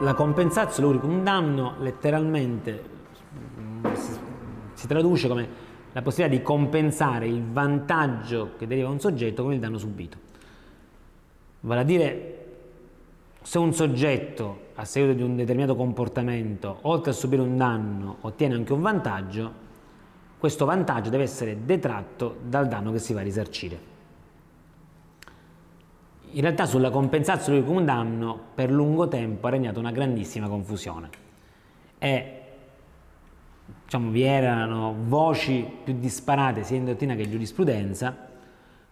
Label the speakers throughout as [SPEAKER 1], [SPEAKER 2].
[SPEAKER 1] La compensatio luricum danno letteralmente si, si traduce come la possibilità di compensare il vantaggio che deriva da un soggetto con il danno subito. Vale a dire, se un soggetto a seguito di un determinato comportamento, oltre a subire un danno, ottiene anche un vantaggio, questo vantaggio deve essere detratto dal danno che si va a risarcire. In realtà sulla compensazione di un danno per lungo tempo ha regnato una grandissima confusione e diciamo, vi erano voci più disparate sia in dottrina che in giurisprudenza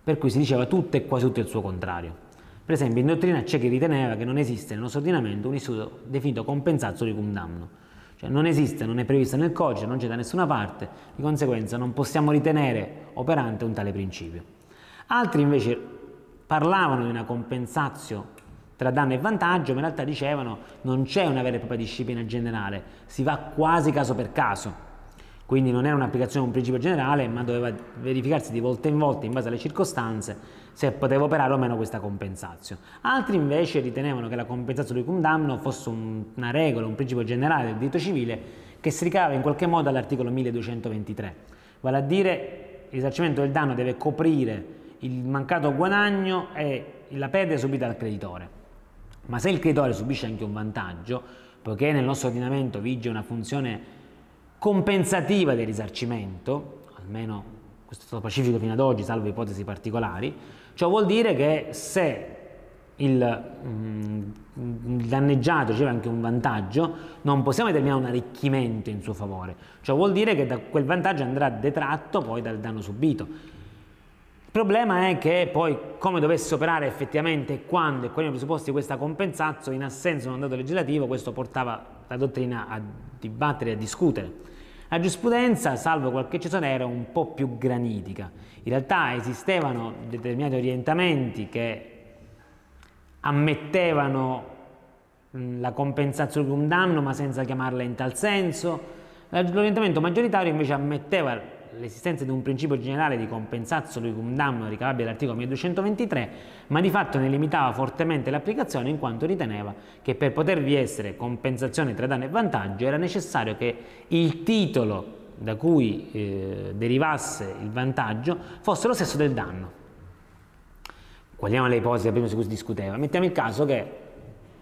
[SPEAKER 1] per cui si diceva tutto e quasi tutto il suo contrario. Per esempio in dottrina c'è chi riteneva che non esiste nel nostro ordinamento un istituto definito compensazione di cum danno, cioè non esiste, non è previsto nel codice, non c'è da nessuna parte, di conseguenza non possiamo ritenere operante un tale principio. Altri invece parlavano di una compensazione tra danno e vantaggio, ma in realtà dicevano non c'è una vera e propria disciplina generale, si va quasi caso per caso. Quindi non era un'applicazione di un principio generale, ma doveva verificarsi di volta in volta in base alle circostanze se poteva operare o meno questa compensazione. Altri invece ritenevano che la compensazione di cum damno fosse un, una regola, un principio generale del diritto civile che si ricava in qualche modo all'articolo 1223, vale a dire il risarcimento del danno deve coprire il mancato guadagno e la perdita subita dal creditore. Ma se il creditore subisce anche un vantaggio, poiché nel nostro ordinamento vige una funzione compensativa del risarcimento, almeno questo è stato pacifico fino ad oggi, salvo ipotesi particolari, ciò vuol dire che se il, mm, il danneggiato riceve anche un vantaggio, non possiamo determinare un arricchimento in suo favore. Ciò vuol dire che da quel vantaggio andrà detratto poi dal danno subito. Il problema è che poi come dovesse operare effettivamente quando e quali presupposti questa compensazione in assenza di un mandato legislativo, questo portava la dottrina a dibattere e a discutere. La giurisprudenza, salvo qualche eccezione, era un po' più granitica. In realtà esistevano determinati orientamenti che ammettevano la compensazione di un danno ma senza chiamarla in tal senso. L'orientamento maggioritario invece ammetteva l'esistenza di un principio generale di compensazione cum danno ricavabile dall'articolo 1223, ma di fatto ne limitava fortemente l'applicazione in quanto riteneva che per potervi essere compensazione tra danno e vantaggio era necessario che il titolo da cui eh, derivasse il vantaggio fosse lo stesso del danno. Qualiamo le ipotesi prima si discuteva? Mettiamo il caso che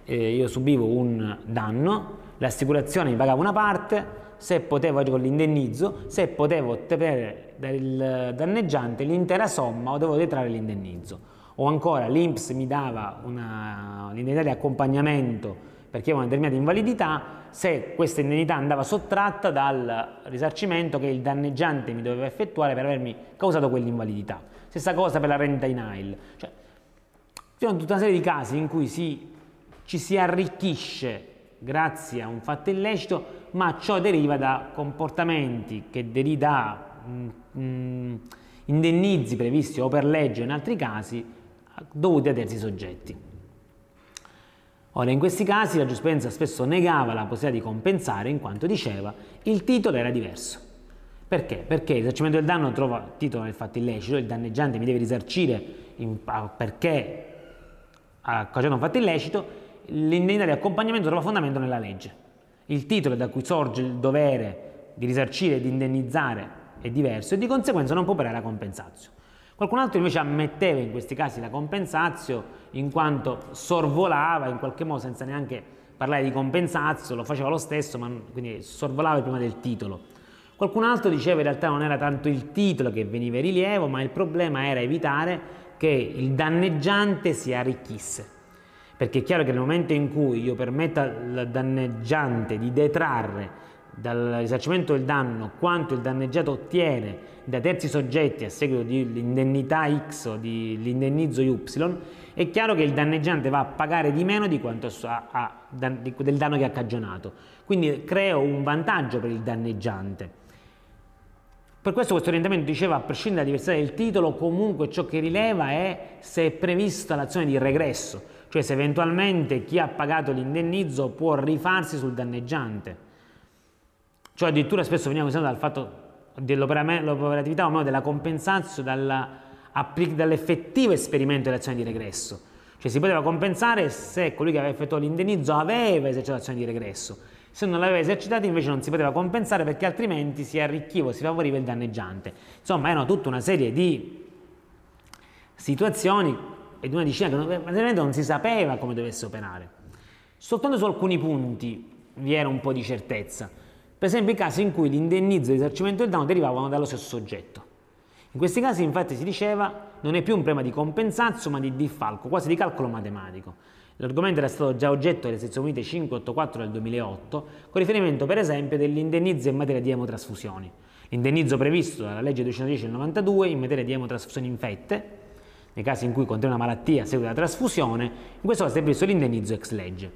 [SPEAKER 1] eh, io subivo un danno, l'assicurazione mi pagava una parte, se potevo con l'indennizzo, se potevo ottenere dal danneggiante l'intera somma o dovevo detrarre l'indennizzo. O ancora l'INPS mi dava l'indennità di accompagnamento perché avevo una determinata invalidità, se questa indennità andava sottratta dal risarcimento che il danneggiante mi doveva effettuare per avermi causato quell'invalidità. Stessa cosa per la renta in AIL. Cioè, ci sono tutta una serie di casi in cui si, ci si arricchisce grazie a un fatto illecito ma ciò deriva da comportamenti che da mm, mm, indennizi previsti o per legge o in altri casi dovuti a terzi soggetti. Ora, in questi casi la giurisprudenza spesso negava la possibilità di compensare in quanto diceva il titolo era diverso. Perché? Perché il risarcimento del danno trova titolo nel fatto illecito, il danneggiante mi deve risarcire in, perché ha causato un fatto illecito, l'indennità di accompagnamento trova fondamento nella legge. Il titolo da cui sorge il dovere di risarcire e di indennizzare è diverso e di conseguenza non può operare la compensazione. Qualcun altro invece ammetteva in questi casi la compensazione in quanto sorvolava in qualche modo senza neanche parlare di compensazione, lo faceva lo stesso, ma quindi sorvolava prima del titolo. Qualcun altro diceva in realtà non era tanto il titolo che veniva in rilievo, ma il problema era evitare che il danneggiante si arricchisse perché è chiaro che nel momento in cui io permetto al danneggiante di detrarre dal risarcimento del danno quanto il danneggiato ottiene da terzi soggetti a seguito dell'indennità X o dell'indennizzo Y, è chiaro che il danneggiante va a pagare di meno di quanto ha, ha, del danno che ha cagionato. Quindi creo un vantaggio per il danneggiante. Per questo questo orientamento diceva, a prescindere dalla diversità del titolo, comunque ciò che rileva è se è prevista l'azione di regresso, cioè se eventualmente chi ha pagato l'indennizzo può rifarsi sul danneggiante. Cioè addirittura spesso veniamo considerati dal fatto dell'operatività o meno della compensazione dall'effettivo esperimento dell'azione di regresso. Cioè si poteva compensare se colui che aveva effettuato l'indennizzo aveva esercitazione di regresso. Se non l'aveva esercitato invece non si poteva compensare perché altrimenti si arricchiva si favoriva il danneggiante. Insomma, erano tutta una serie di situazioni e di una disciplina che materialmente non si sapeva come dovesse operare. Soltanto su alcuni punti vi era un po' di certezza. Per esempio i casi in cui l'indennizzo e l'esercimento del danno derivavano dallo stesso soggetto. In questi casi infatti si diceva non è più un problema di compensazio ma di diffalco, quasi di calcolo matematico. L'argomento era stato già oggetto delle sezioni unite 584 del 2008, con riferimento per esempio dell'indennizzo in materia di emotrasfusioni. L'indennizzo previsto dalla legge 210 del 92 in materia di emotrasfusioni infette, nei casi in cui contiene una malattia a seguito della trasfusione, in questo caso è previsto l'indennizzo ex legge.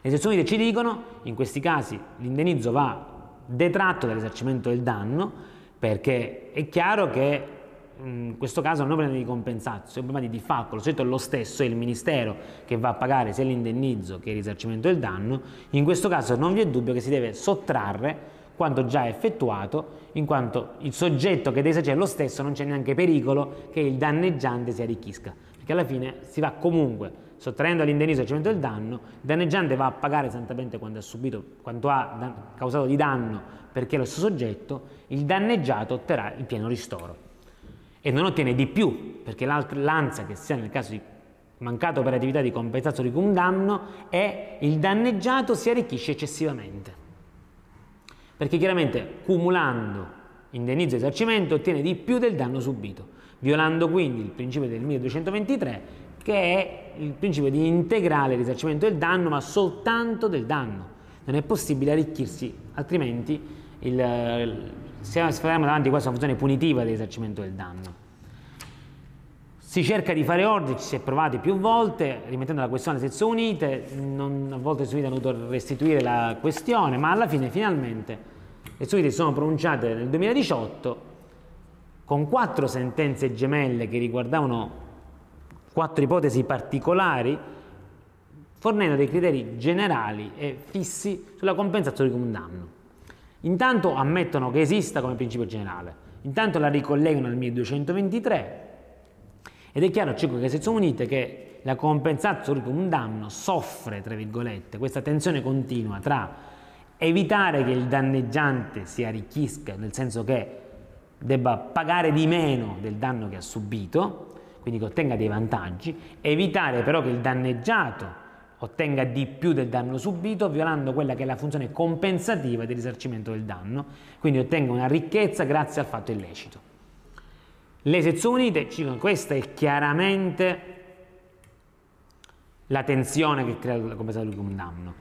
[SPEAKER 1] Le sezioni ci dicono, in questi casi l'indennizzo va detratto dall'esercimento del danno, perché è chiaro che in questo caso non è un problema di compensazione, è un problema di difalco, lo soggetto è lo stesso, è il Ministero che va a pagare sia l'indennizzo che il risarcimento del danno, in questo caso non vi è dubbio che si deve sottrarre quanto già effettuato, in quanto il soggetto che deve è lo stesso, non c'è neanche pericolo che il danneggiante si arricchisca, perché alla fine si va comunque sottraendo all'indennizzo il risarcimento del danno, il danneggiante va a pagare esattamente quanto ha subito, quanto ha causato di danno perché è lo stesso soggetto, il danneggiato otterrà il pieno ristoro. E non ottiene di più perché l'ansia che sia nel caso di mancata operatività di compensazione di cum danno è il danneggiato si arricchisce eccessivamente perché chiaramente cumulando indennizzo e risarcimento ottiene di più del danno subito violando quindi il principio del 1223 che è il principio di integrale risarcimento del danno ma soltanto del danno non è possibile arricchirsi altrimenti il, siamo davanti a questa funzione punitiva dell'esercimento del danno. Si cerca di fare ordine, ci si è provati più volte, rimettendo la questione alle sezioni unite, non, a volte le sezioni unite hanno dovuto restituire la questione, ma alla fine finalmente le sezioni unite sono pronunciate nel 2018 con quattro sentenze gemelle che riguardavano quattro ipotesi particolari, fornendo dei criteri generali e fissi sulla compensazione di un danno. Intanto ammettono che esista come principio generale, intanto la ricollegano al 1223 ed è chiaro, cioè, che se sono unite che la compensazione di un danno soffre, tra virgolette, questa tensione continua tra evitare che il danneggiante si arricchisca, nel senso che debba pagare di meno del danno che ha subito, quindi che ottenga dei vantaggi, evitare però che il danneggiato ottenga di più del danno subito, violando quella che è la funzione compensativa del risarcimento del danno, quindi ottenga una ricchezza grazie al fatto illecito. Le sezioni unite ci dicono questa è chiaramente la tensione che crea la compensazione di danno.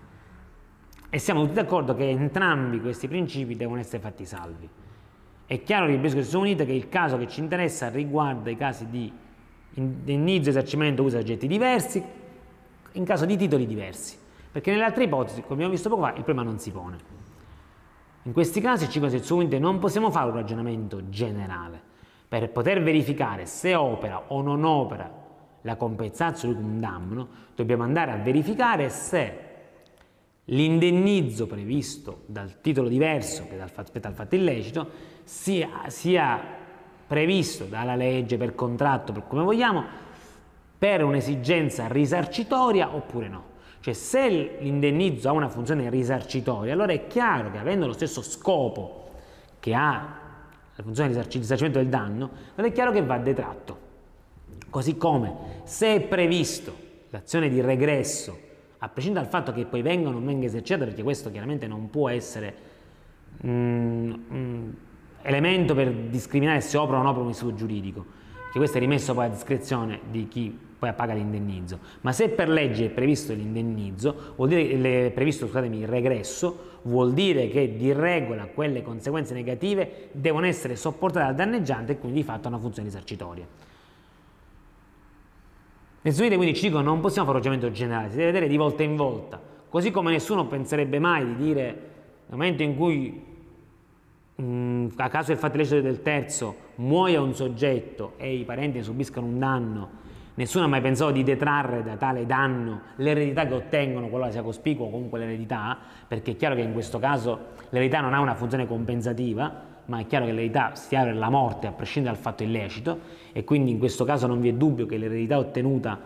[SPEAKER 1] E siamo tutti d'accordo che entrambi questi principi devono essere fatti salvi. È chiaro, ribadisco, le sezioni unite che il caso che ci interessa riguarda i casi di indennizzo, esercimento, uso di oggetti diversi, in caso di titoli diversi, perché nelle altre ipotesi, come abbiamo visto poco fa, il problema non si pone. In questi casi, circostanzialmente, non possiamo fare un ragionamento generale. Per poter verificare se opera o non opera la compensazione di un danno, dobbiamo andare a verificare se l'indennizzo previsto dal titolo diverso che dal fatto, rispetto al fatto illecito sia, sia previsto dalla legge, per contratto, per come vogliamo, per un'esigenza risarcitoria oppure no. Cioè se l'indennizzo ha una funzione risarcitoria, allora è chiaro che avendo lo stesso scopo che ha la funzione di risarcimento del danno, allora è chiaro che va detratto. Così come se è previsto l'azione di regresso, a prescindere dal fatto che poi venga o non venga esercitata, perché questo chiaramente non può essere mm, mm, elemento per discriminare se opera o non opera un istituto giuridico, che questo è rimesso poi a discrezione di chi poi paga l'indennizzo. Ma se per legge è previsto l'indennizzo, vuol dire, è previsto scusatemi, il regresso, vuol dire che di regola quelle conseguenze negative devono essere sopportate dal danneggiante e quindi di fatto hanno una funzione risarcitoria. Nessunite quindi ci dicono non possiamo fare un ragionamento generale, si deve vedere di volta in volta, così come nessuno penserebbe mai di dire nel momento in cui mh, a caso del fatto illecito del terzo muoia un soggetto e i parenti ne subiscano un danno. Nessuno ha mai pensato di detrarre da tale danno l'eredità che ottengono, qualora sia cospicuo comunque l'eredità, perché è chiaro che in questo caso l'eredità non ha una funzione compensativa, ma è chiaro che l'eredità si apre alla morte a prescindere dal fatto illecito e quindi in questo caso non vi è dubbio che l'eredità ottenuta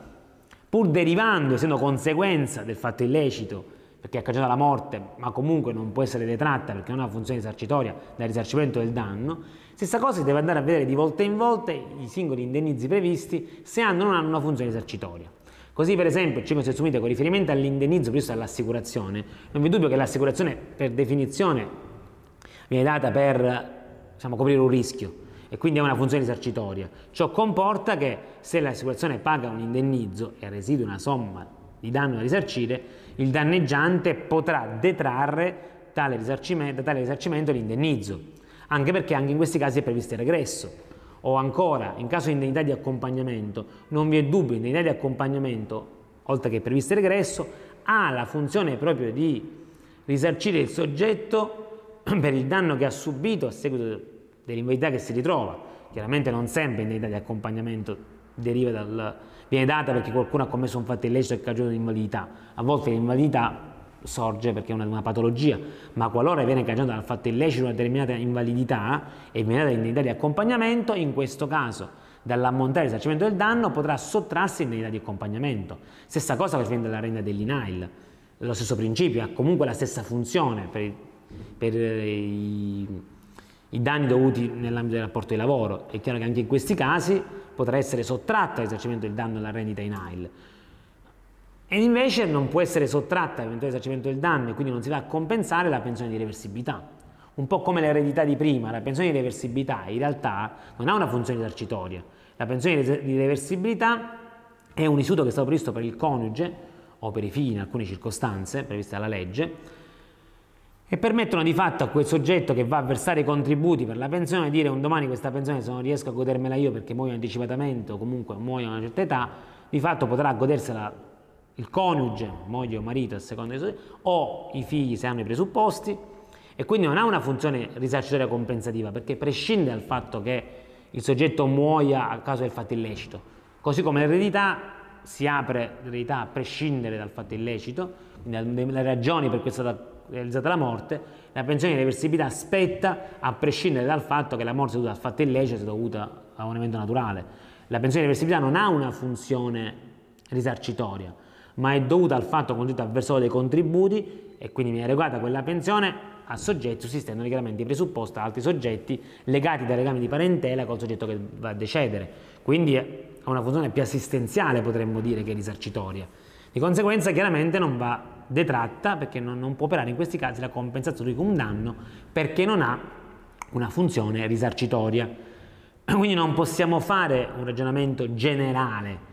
[SPEAKER 1] pur derivando, essendo conseguenza del fatto illecito, perché ha cagionato la morte, ma comunque non può essere detratta perché non ha una funzione risarcitoria dal risarcimento del danno, stessa cosa si deve andare a vedere di volta in volta i singoli indennizi previsti se hanno o non hanno una funzione risarcitoria. Così per esempio, ci stesso unite con riferimento all'indennizzo previsto dall'assicurazione, non vi è dubbio che l'assicurazione per definizione viene data per diciamo, coprire un rischio e quindi ha una funzione risarcitoria. Ciò comporta che se l'assicurazione paga un indennizzo e residua una somma di danno da risarcire, il danneggiante potrà detrarre tale da tale risarcimento l'indennizzo, anche perché anche in questi casi è previsto il regresso. O ancora, in caso di indennità di accompagnamento, non vi è dubbio, l'indennità di accompagnamento, oltre che previsto il regresso, ha la funzione proprio di risarcire il soggetto per il danno che ha subito a seguito dell'invalidità che si ritrova. Chiaramente non sempre l'indennità di accompagnamento deriva dal, viene data perché qualcuno ha commesso un fatto illecito e cagiona l'invalidità. A volte l'invalidità sorge perché è una, una, patologia, ma qualora viene cagionata dal fatto illecito una determinata invalidità e viene data l'indennità di accompagnamento, in questo caso dall'ammontare del risarcimento del danno potrà sottrarsi l'indennità di accompagnamento. Stessa cosa per viene dalla renda dell'INAIL, lo stesso principio, ha comunque la stessa funzione per, per i, i danni dovuti nell'ambito del rapporto di lavoro. È chiaro che anche in questi casi potrà essere sottratta al risarcimento del danno alla rendita in AIL. E invece non può essere sottratta all'eventuale risarcimento del danno e quindi non si va a compensare la pensione di reversibilità. Un po' come l'eredità di prima, la pensione di reversibilità in realtà non ha una funzione risarcitoria. La pensione di reversibilità è un istituto che è stato previsto per il coniuge o per i figli in alcune circostanze previste dalla legge e permettono di fatto a quel soggetto che va a versare i contributi per la pensione di dire un domani questa pensione se non riesco a godermela io perché muoio anticipatamente o comunque muoio a una certa età, di fatto potrà godersela il coniuge, moglie o marito a seconda dei o i figli se hanno i presupposti e quindi non ha una funzione risarcitoria compensativa perché prescinde dal fatto che il soggetto muoia a causa del fatto illecito. Così come l'eredità si apre l'eredità a prescindere dal fatto illecito, quindi le ragioni per cui è stata realizzata la morte, la pensione di reversibilità spetta a prescindere dal fatto che la morte dovuta al fatto illecito sia dovuta a un evento naturale. La pensione di reversibilità non ha una funzione risarcitoria, ma è dovuta al fatto che ha versato dei contributi e quindi viene regolata quella pensione a soggetti, sussistendo chiaramente i presupposti a altri soggetti legati dai legami di parentela col soggetto che va a decedere. Quindi ha una funzione più assistenziale, potremmo dire, che risarcitoria. Di conseguenza chiaramente non va detratta perché non, non può operare in questi casi la compensazione di un danno perché non ha una funzione risarcitoria. Quindi non possiamo fare un ragionamento generale,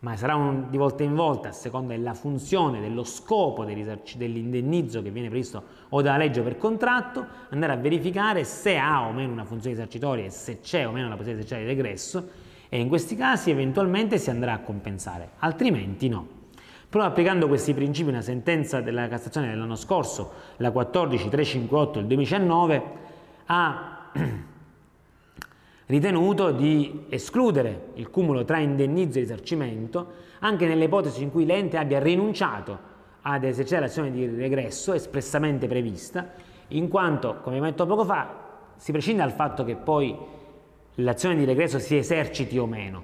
[SPEAKER 1] ma sarà un, di volta in volta a seconda della funzione, dello scopo dell'indennizzo che viene previsto o dalla legge per contratto, andare a verificare se ha o meno una funzione risarcitoria e se c'è o meno la possibilità di regresso e in questi casi eventualmente si andrà a compensare, altrimenti no. Proprio applicando questi principi una sentenza della Cassazione dell'anno scorso, la 14358 del 2019, ha ritenuto di escludere il cumulo tra indennizzo e risarcimento anche nelle ipotesi in cui l'ente abbia rinunciato ad esercitare l'azione di regresso espressamente prevista, in quanto, come detto poco fa, si prescinde dal fatto che poi l'azione di regresso si eserciti o meno,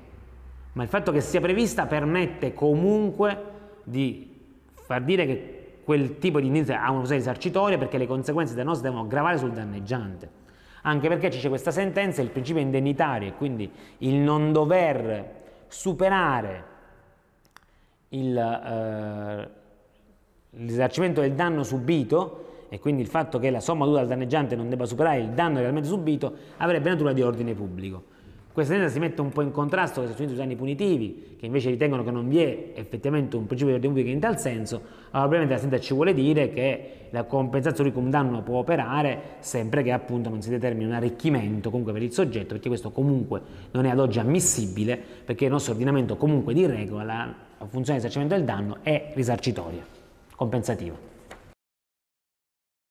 [SPEAKER 1] ma il fatto che sia prevista permette comunque di far dire che quel tipo di indennizzo ha una funzione risarcitoria perché le conseguenze nostro devono gravare sul danneggiante. Anche perché c'è questa sentenza, il principio indennitario e quindi il non dover superare il, eh, risarcimento del danno subito e quindi il fatto che la somma dovuta al danneggiante non debba superare il danno realmente subito avrebbe natura di ordine pubblico. Questa tendenza si mette un po' in contrasto con i strumenti usani punitivi, che invece ritengono che non vi è effettivamente un principio di ordine pubblico in tal senso, allora ovviamente la sentenza ci vuole dire che la compensazione cum danno può operare sempre che appunto non si determini un arricchimento comunque per il soggetto, perché questo comunque non è ad oggi ammissibile, perché il nostro ordinamento comunque di regola la funzione di risarcimento del danno è risarcitoria, compensativa.